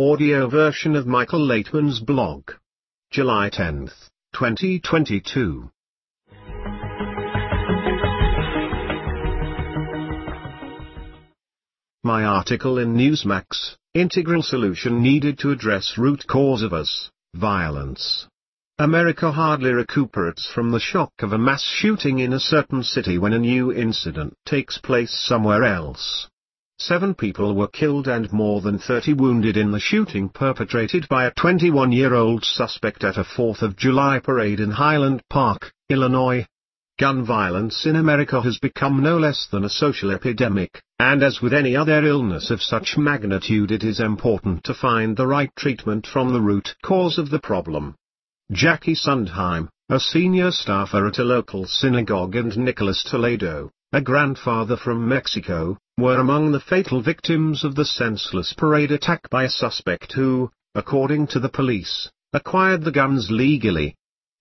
audio version of Michael Laitman's blog. July 10, 2022. My article in Newsmax, Integral Solution Needed to Address Root Cause of US, Violence. America hardly recuperates from the shock of a mass shooting in a certain city when a new incident takes place somewhere else. Seven people were killed and more than 30 wounded in the shooting perpetrated by a 21-year-old suspect at a 4th of July parade in Highland Park, Illinois. Gun violence in America has become no less than a social epidemic, and as with any other illness of such magnitude it is important to find the right treatment from the root cause of the problem. Jackie Sundheim, a senior staffer at a local synagogue and Nicholas Toledo, a grandfather from Mexico, were among the fatal victims of the senseless parade attack by a suspect who, according to the police, acquired the guns legally.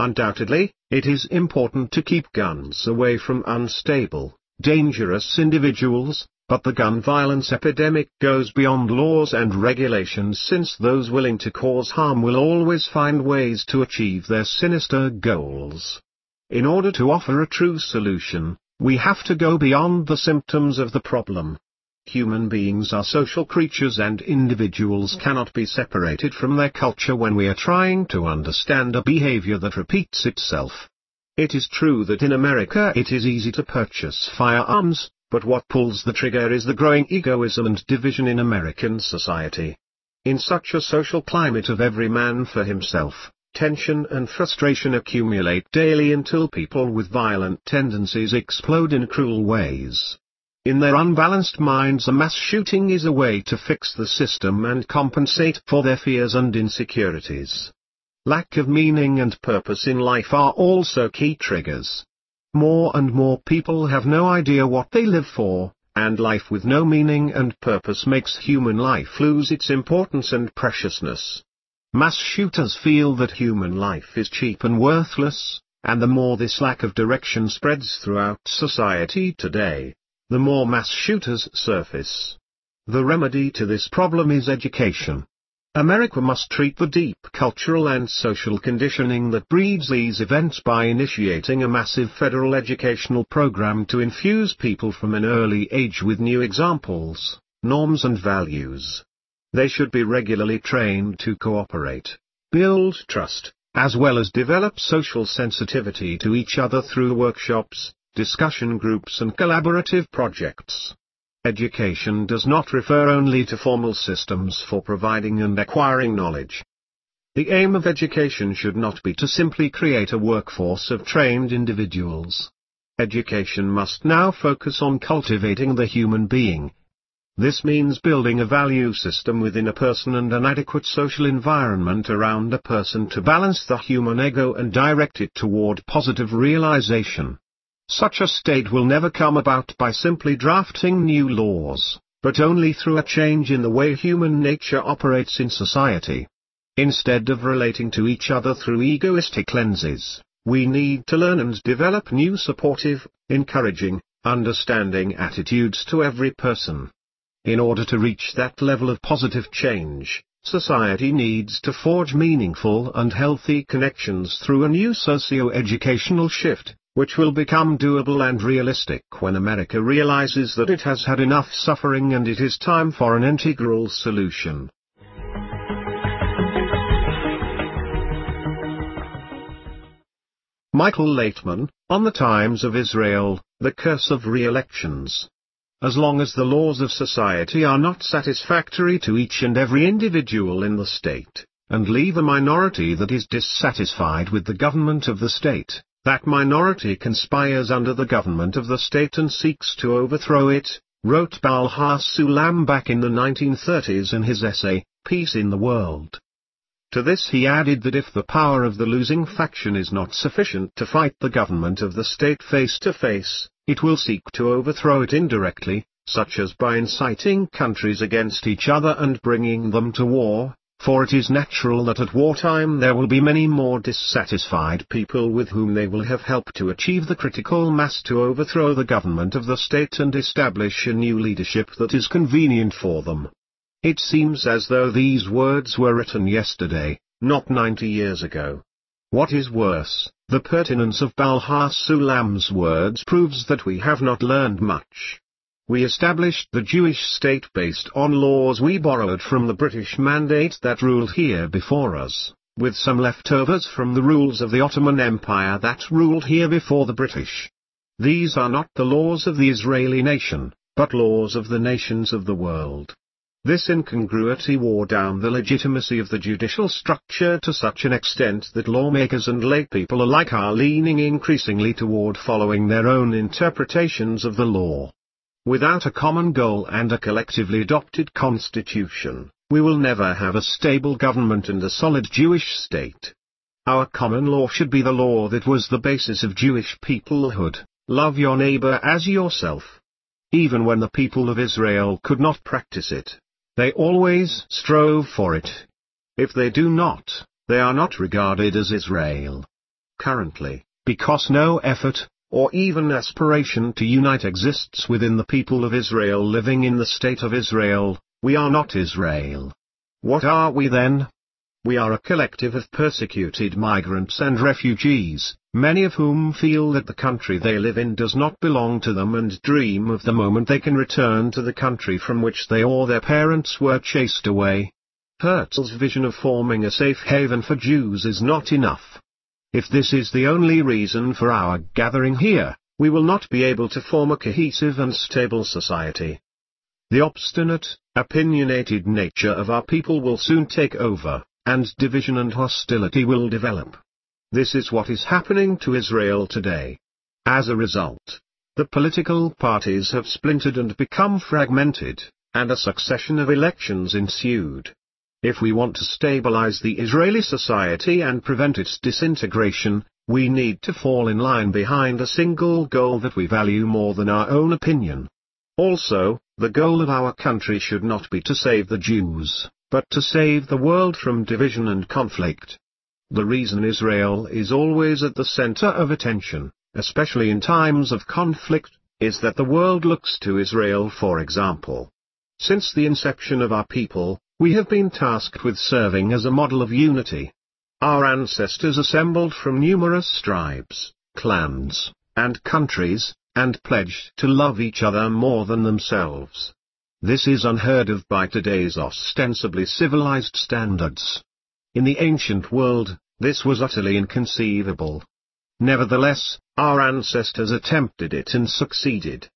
Undoubtedly, it is important to keep guns away from unstable, dangerous individuals, but the gun violence epidemic goes beyond laws and regulations since those willing to cause harm will always find ways to achieve their sinister goals. In order to offer a true solution, we have to go beyond the symptoms of the problem. Human beings are social creatures and individuals cannot be separated from their culture when we are trying to understand a behavior that repeats itself. It is true that in America it is easy to purchase firearms, but what pulls the trigger is the growing egoism and division in American society. In such a social climate of every man for himself, tension and frustration accumulate daily until people with violent tendencies explode in cruel ways. In their unbalanced minds a mass shooting is a way to fix the system and compensate for their fears and insecurities. Lack of meaning and purpose in life are also key triggers. More and more people have no idea what they live for, and life with no meaning and purpose makes human life lose its importance and preciousness. Mass shooters feel that human life is cheap and worthless, and the more this lack of direction spreads throughout society today, the more mass shooters surface. The remedy to this problem is education. America must treat the deep cultural and social conditioning that breeds these events by initiating a massive federal educational program to infuse people from an early age with new examples, norms and values. They should be regularly trained to cooperate, build trust, as well as develop social sensitivity to each other through workshops, discussion groups and collaborative projects. Education does not refer only to formal systems for providing and acquiring knowledge. The aim of education should not be to simply create a workforce of trained individuals. Education must now focus on cultivating the human being. This means building a value system within a person and an adequate social environment around a person to balance the human ego and direct it toward positive realization. Such a state will never come about by simply drafting new laws, but only through a change in the way human nature operates in society. Instead of relating to each other through egoistic lenses, we need to learn and develop new supportive, encouraging, understanding attitudes to every person. In order to reach that level of positive change, society needs to forge meaningful and healthy connections through a new socio-educational shift, which will become doable and realistic when America realizes that it has had enough suffering and it is time for an integral solution. Michael Laitman, on the Times of Israel, The Curse of Re-elections. As long as the laws of society are not satisfactory to each and every individual in the state, and leave a minority that is dissatisfied with the government of the state, that minority conspires under the government of the state and seeks to overthrow it, wrote Baal HaSulam back in the 1930s in his essay, Peace in the World. To this he added that if the power of the losing faction is not sufficient to fight the government of the state face to face, it will seek to overthrow it indirectly, such as by inciting countries against each other and bringing them to war, for it is natural that at wartime there will be many more dissatisfied people with whom they will have helped to achieve the critical mass to overthrow the government of the state and establish a new leadership that is convenient for them. It seems as though these words were written yesterday, not 90 years ago. What is worse, the pertinence of Baal HaSulam's words proves that we have not learned much. We established the Jewish state based on laws we borrowed from the British mandate that ruled here before us, with some leftovers from the rules of the Ottoman Empire that ruled here before the British. These are not the laws of the Israeli nation, but laws of the nations of the world. This incongruity wore down the legitimacy of the judicial structure to such an extent that lawmakers and laypeople alike are leaning increasingly toward following their own interpretations of the law. Without a common goal and a collectively adopted constitution, we will never have a stable government and a solid Jewish state. Our common law should be the law that was the basis of Jewish peoplehood, love your neighbor as yourself. Even when the people of Israel could not practice it, they always strove for it. If they do not, they are not regarded as Israel. Currently, because no effort, or even aspiration to unite exists within the people of Israel living in the state of Israel, we are not Israel. What are we then? We are a collective of persecuted migrants and refugees, many of whom feel that the country they live in does not belong to them and dream of the moment they can return to the country from which they or their parents were chased away. Herzl's vision of forming a safe haven for Jews is not enough. If this is the only reason for our gathering here, we will not be able to form a cohesive and stable society. The obstinate, opinionated nature of our people will soon take over, and division and hostility will develop. This is what is happening to Israel today. As a result, the political parties have splintered and become fragmented, and a succession of elections ensued. If we want to stabilize the Israeli society and prevent its disintegration, we need to fall in line behind a single goal that we value more than our own opinion. Also, the goal of our country should not be to save the Jews, but to save the world from division and conflict. The reason Israel is always at the center of attention, especially in times of conflict, is that the world looks to Israel for example. Since the inception of our people, we have been tasked with serving as a model of unity. Our ancestors assembled from numerous tribes, clans, and countries, and pledged to love each other more than themselves. This is unheard of by today's ostensibly civilized standards. In the ancient world, this was utterly inconceivable. Nevertheless, our ancestors attempted it and succeeded.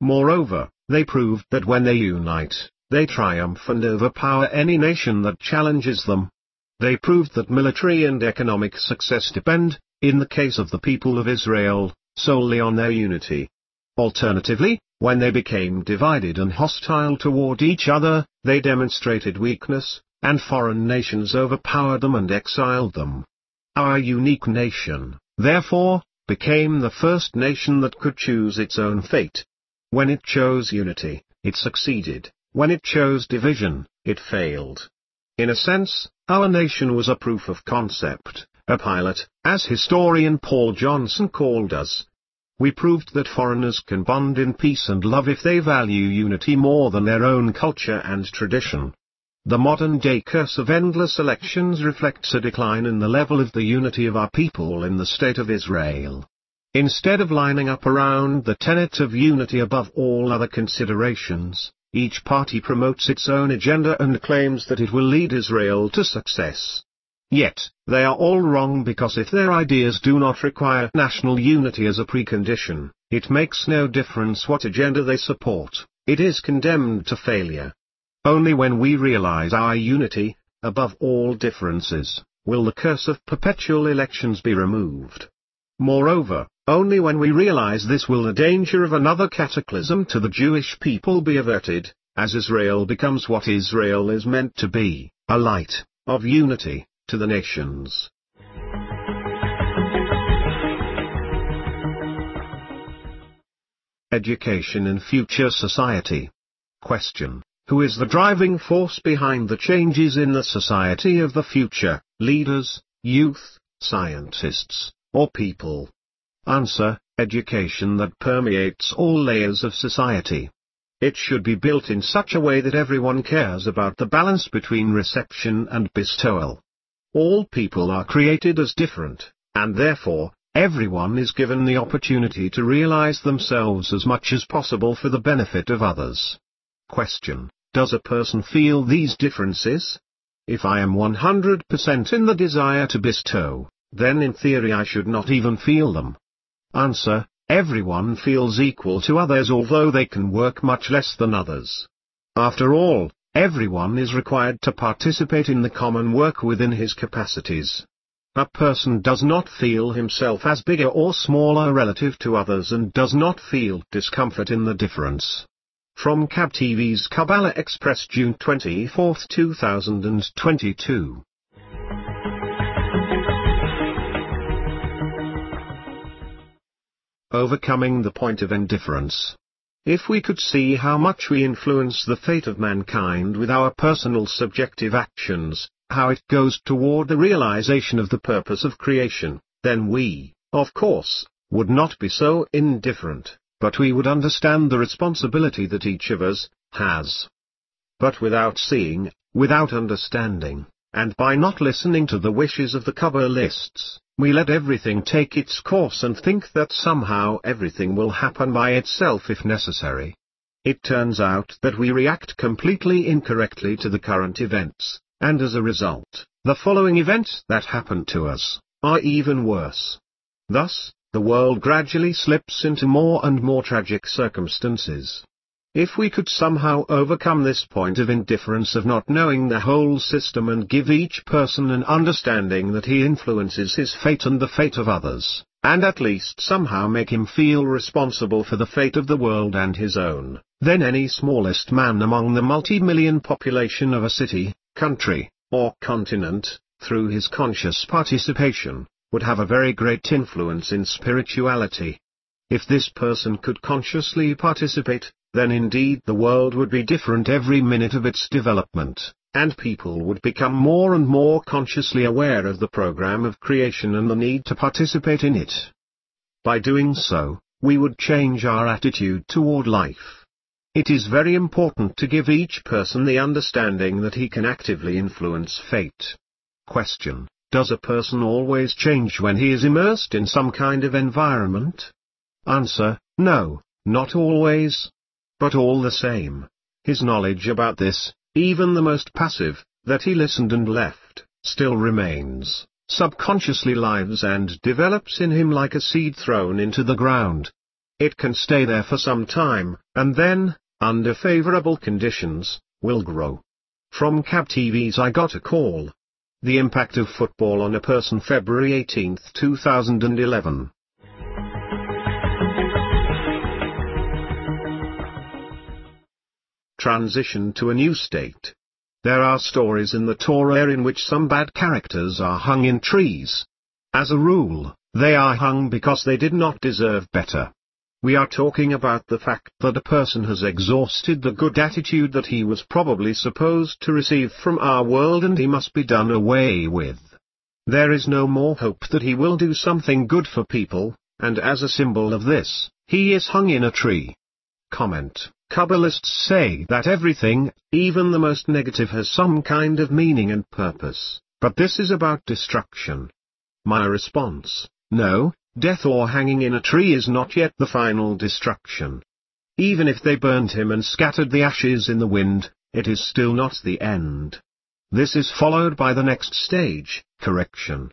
Moreover, they proved that when they unite, they triumph and overpower any nation that challenges them. They proved that military and economic success depend, in the case of the people of Israel, solely on their unity. Alternatively, when they became divided and hostile toward each other, they demonstrated weakness, and foreign nations overpowered them and exiled them. Our unique nation, therefore, became the first nation that could choose its own fate. When it chose unity, it succeeded, when it chose division, it failed. In a sense, our nation was a proof of concept, a pilot, as historian Paul Johnson called us. We proved that foreigners can bond in peace and love if they value unity more than their own culture and tradition. The modern-day curse of endless elections reflects a decline in the level of the unity of our people in the state of Israel. Instead of lining up around the tenet of unity above all other considerations, each party promotes its own agenda and claims that it will lead Israel to success. Yet, they are all wrong because if their ideas do not require national unity as a precondition, it makes no difference what agenda they support, it is condemned to failure. Only when we realize our unity, above all differences, will the curse of perpetual elections be removed. Moreover, only when we realize this will the danger of another cataclysm to the Jewish people be averted, as Israel becomes what Israel is meant to be, a light, of unity, to the nations. Education in Future Society Question who is the driving force behind the changes in the society of the future, leaders, youth, scientists, or people? Answer, education that permeates all layers of society. It should be built in such a way that everyone cares about the balance between reception and bestowal. All people are created as different, and therefore, everyone is given the opportunity to realize themselves as much as possible for the benefit of others. Question. Does a person feel these differences? If I am 100% in the desire to bestow, then in theory I should not even feel them. Answer. Everyone feels equal to others although they can work much less than others. After all, everyone is required to participate in the common work within his capacities. A person does not feel himself as bigger or smaller relative to others and does not feel discomfort in the difference. From KabTV's Kabbalah Express June 24, 2022 Overcoming the point of indifference. If we could see how much we influence the fate of mankind with our personal subjective actions, how it goes toward the realization of the purpose of creation, then we, of course, would not be so indifferent, but we would understand the responsibility that each of us has. But without seeing, without understanding, and by not listening to the wishes of the Kabbalists, we let everything take its course and think that somehow everything will happen by itself if necessary. It turns out that we react completely incorrectly to the current events, and as a result, the following events that happen to us, are even worse. Thus, the world gradually slips into more and more tragic circumstances. If we could somehow overcome this point of indifference of not knowing the whole system and give each person an understanding that he influences his fate and the fate of others, and at least somehow make him feel responsible for the fate of the world and his own, then any smallest man among the multi-million population of a city, country, or continent, through his conscious participation, would have a very great influence in spirituality. If this person could consciously participate, then indeed the world would be different every minute of its development, and people would become more and more consciously aware of the program of creation and the need to participate in it. By doing so, we would change our attitude toward life. It is very important to give each person the understanding that he can actively influence fate. Question. Does a person always change when he is immersed in some kind of environment? Answer. No, not always. But all the same, his knowledge about this, even the most passive, that he listened and left, still remains, subconsciously lives and develops in him like a seed thrown into the ground. It can stay there for some time, and then, under favorable conditions, will grow. From KabTV's I got a call. The impact of football on a person February 18, 2011. Transition to a new state. There are stories in the Torah in which some bad characters are hung in trees. As a rule, they are hung because they did not deserve better. We are talking about the fact that a person has exhausted the good attitude that he was probably supposed to receive from our world and he must be done away with. There is no more hope that he will do something good for people, and as a symbol of this, he is hung in a tree. Comment Kabbalists say that everything, even the most negative has some kind of meaning and purpose, but this is about destruction. My response, no, death or hanging in a tree is not yet the final destruction. Even if they burned him and scattered the ashes in the wind, it is still not the end. This is followed by the next stage, correction.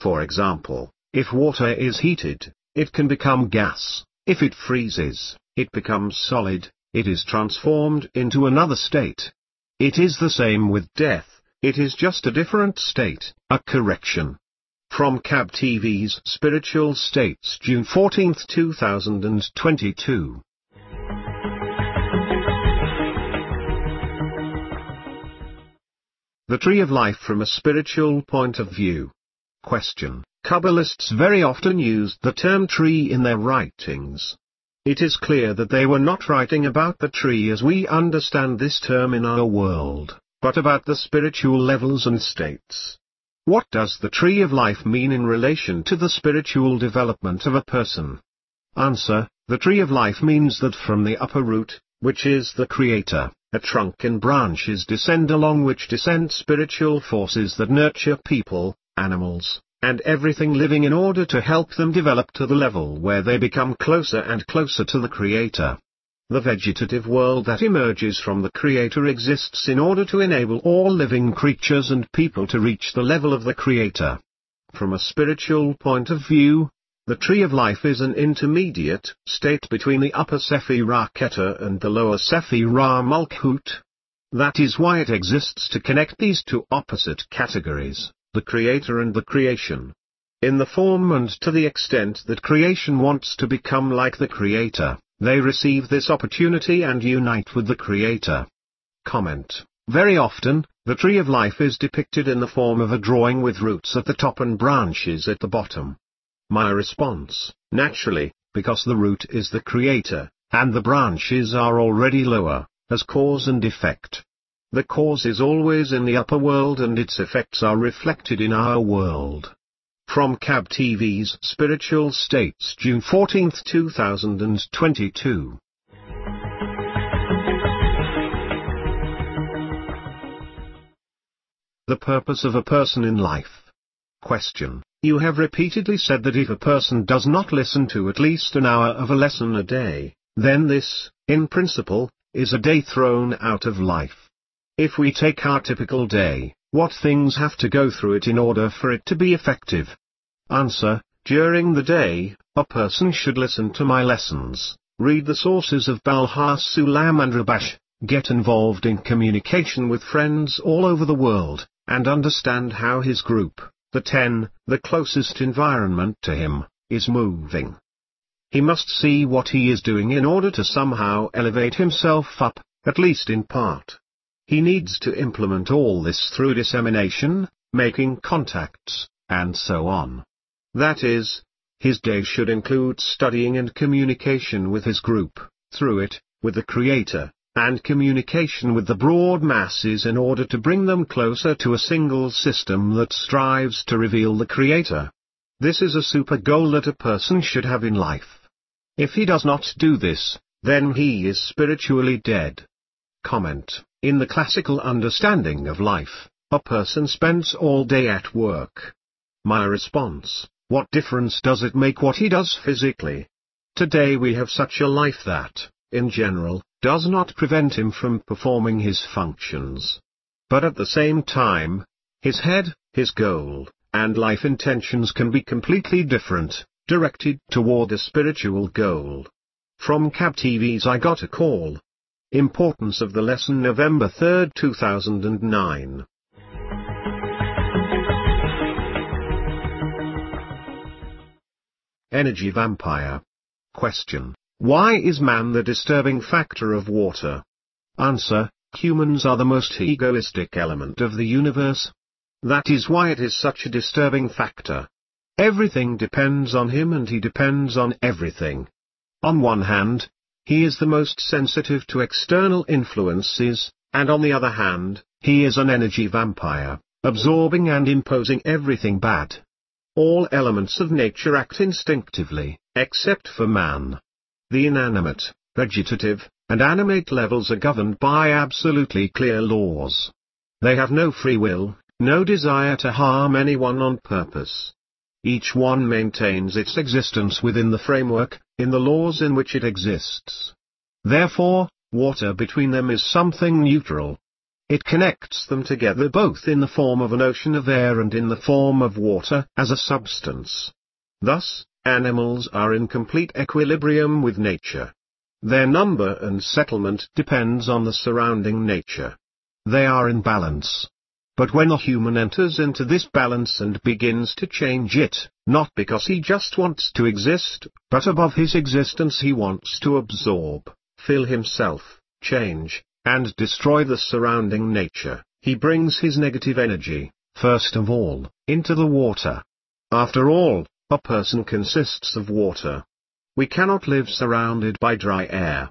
For example, if water is heated, it can become gas, if it freezes, it becomes solid, it is transformed into another state. It is the same with death, it is just a different state, a correction. From KabTV's Spiritual States June 14, 2022 The Tree of Life from a Spiritual Point of View Question. Kabbalists very often used the term tree in their writings. It is clear that they were not writing about the tree as we understand this term in our world, but about the spiritual levels and states. What does the tree of life mean in relation to the spiritual development of a person? Answer, the tree of life means that from the upper root, which is the Creator, a trunk and branches descend along which descend spiritual forces that nurture people, animals, and everything living in order to help them develop to the level where they become closer and closer to the Creator. The vegetative world that emerges from the Creator exists in order to enable all living creatures and people to reach the level of the Creator. From a spiritual point of view, the tree of life is an intermediate state between the upper Sephirah Keter and the lower Sephirah Malkut. That is why it exists to connect these two opposite categories, the creator and the creation. In the form and to the extent that creation wants to become like the creator, they receive this opportunity and unite with the creator. Comment. Very often, the tree of life is depicted in the form of a drawing with roots at the top and branches at the bottom. My response, naturally, because the root is the creator, and the branches are already lower, as cause and effect. The cause is always in the upper world and its effects are reflected in our world. From KabTV's Spiritual States June 14, 2022 The purpose of a person in life. Question. You have repeatedly said that if a person does not listen to at least an hour of a lesson a day, then this, in principle, is a day thrown out of life. If we take our typical day, what things have to go through it in order for it to be effective? Answer, during the day, a person should listen to my lessons, read the sources of Baal HaSulam and Rabash, get involved in communication with friends all over the world, and understand how his group, the 10, the closest environment to him, is moving. He must see what he is doing in order to somehow elevate himself up, at least in part. He needs to implement all this through dissemination, making contacts, and so on. That is, his day should include studying and communication with his group, through it, with the Creator, and communication with the broad masses in order to bring them closer to a single system that strives to reveal the Creator. This is a super goal that a person should have in life. If he does not do this, then he is spiritually dead. Comment. In the classical understanding of life, a person spends all day at work. My response, what difference does it make what he does physically? Today we have such a life that, in general, does not prevent him from performing his functions. But at the same time, his head, his goal, and life intentions can be completely different, directed toward a spiritual goal. From KabTV's I Got a Call. Importance of the lesson November 3, 2009. Energy Vampire. Question. Why is man the disturbing factor of water? Answer, humans are the most egoistic element of the universe. That is why it is such a disturbing factor. Everything depends on him and he depends on everything. On one hand, he is the most sensitive to external influences, and on the other hand, he is an energy vampire, absorbing and imposing everything bad. All elements of nature act instinctively, except for man. The inanimate, vegetative, and animate levels are governed by absolutely clear laws. They have no free will, no desire to harm anyone on purpose. Each one maintains its existence within the framework, in the laws in which it exists. Therefore, water between them is something neutral. It connects them together both in the form of an ocean of air and in the form of water as a substance. Thus, Animals are in complete equilibrium with nature. Their number and settlement depends on the surrounding nature. They are in balance. But when a human enters into this balance and begins to change it, not because he just wants to exist, but above his existence he wants to absorb, fill himself, change, and destroy the surrounding nature, he brings his negative energy, first of all, into the water. After all, a person consists of water. We cannot live surrounded by dry air.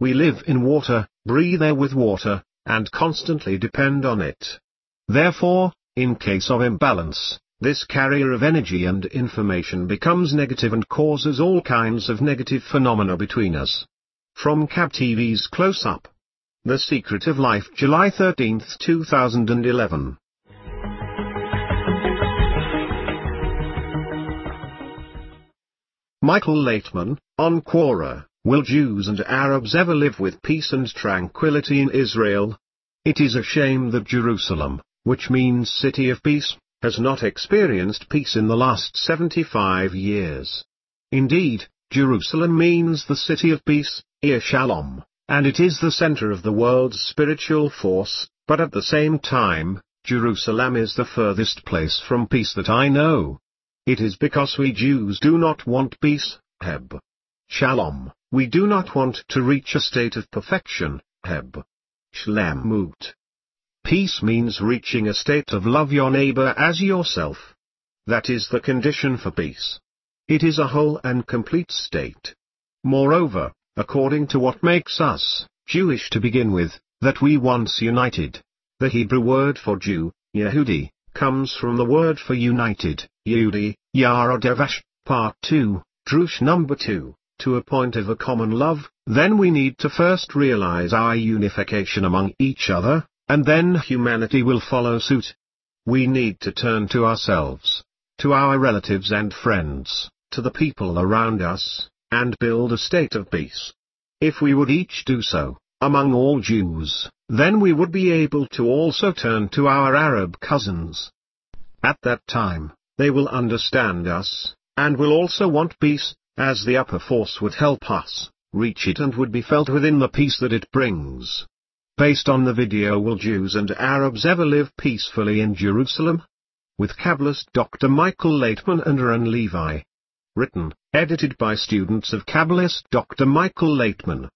We live in water, breathe air with water, and constantly depend on it. Therefore, in case of imbalance, this carrier of energy and information becomes negative and causes all kinds of negative phenomena between us. From KabTV's Close Up. The Secret of Life July 13, 2011. Michael Laitman, on Quora, Will Jews and Arabs ever live with peace and tranquility in Israel? It is a shame that Jerusalem, which means city of peace, has not experienced peace in the last 75 years. Indeed, Jerusalem means the city of peace, Ir Shalom, and it is the center of the world's spiritual force, but at the same time, Jerusalem is the furthest place from peace that I know. It is because we Jews do not want peace, Heb. Shalom, we do not want to reach a state of perfection, Heb. Shlemut. Peace means reaching a state of love your neighbor as yourself. That is the condition for peace. It is a whole and complete state. Moreover, according to what makes us, Jewish to begin with, that we once united. The Hebrew word for Jew, Yehudi, comes from the word for united, Yehudi, Yaarot Devash, part 2, Drush number 2, to a point of a common love, then we need to first realize our unification among each other, and then humanity will follow suit. We need to turn to ourselves, to our relatives and friends, to the people around us, and build a state of peace. If we would each do so, among all Jews, then we would be able to also turn to our Arab cousins. At that time, they will understand us, and will also want peace, as the upper force would help us reach it and would be felt within the peace that it brings. Based on the video Will Jews and Arabs ever live peacefully in Jerusalem? With Kabbalist Dr. Michael Laitman and Oren Levi. Written, edited by students of Kabbalist Dr. Michael Laitman.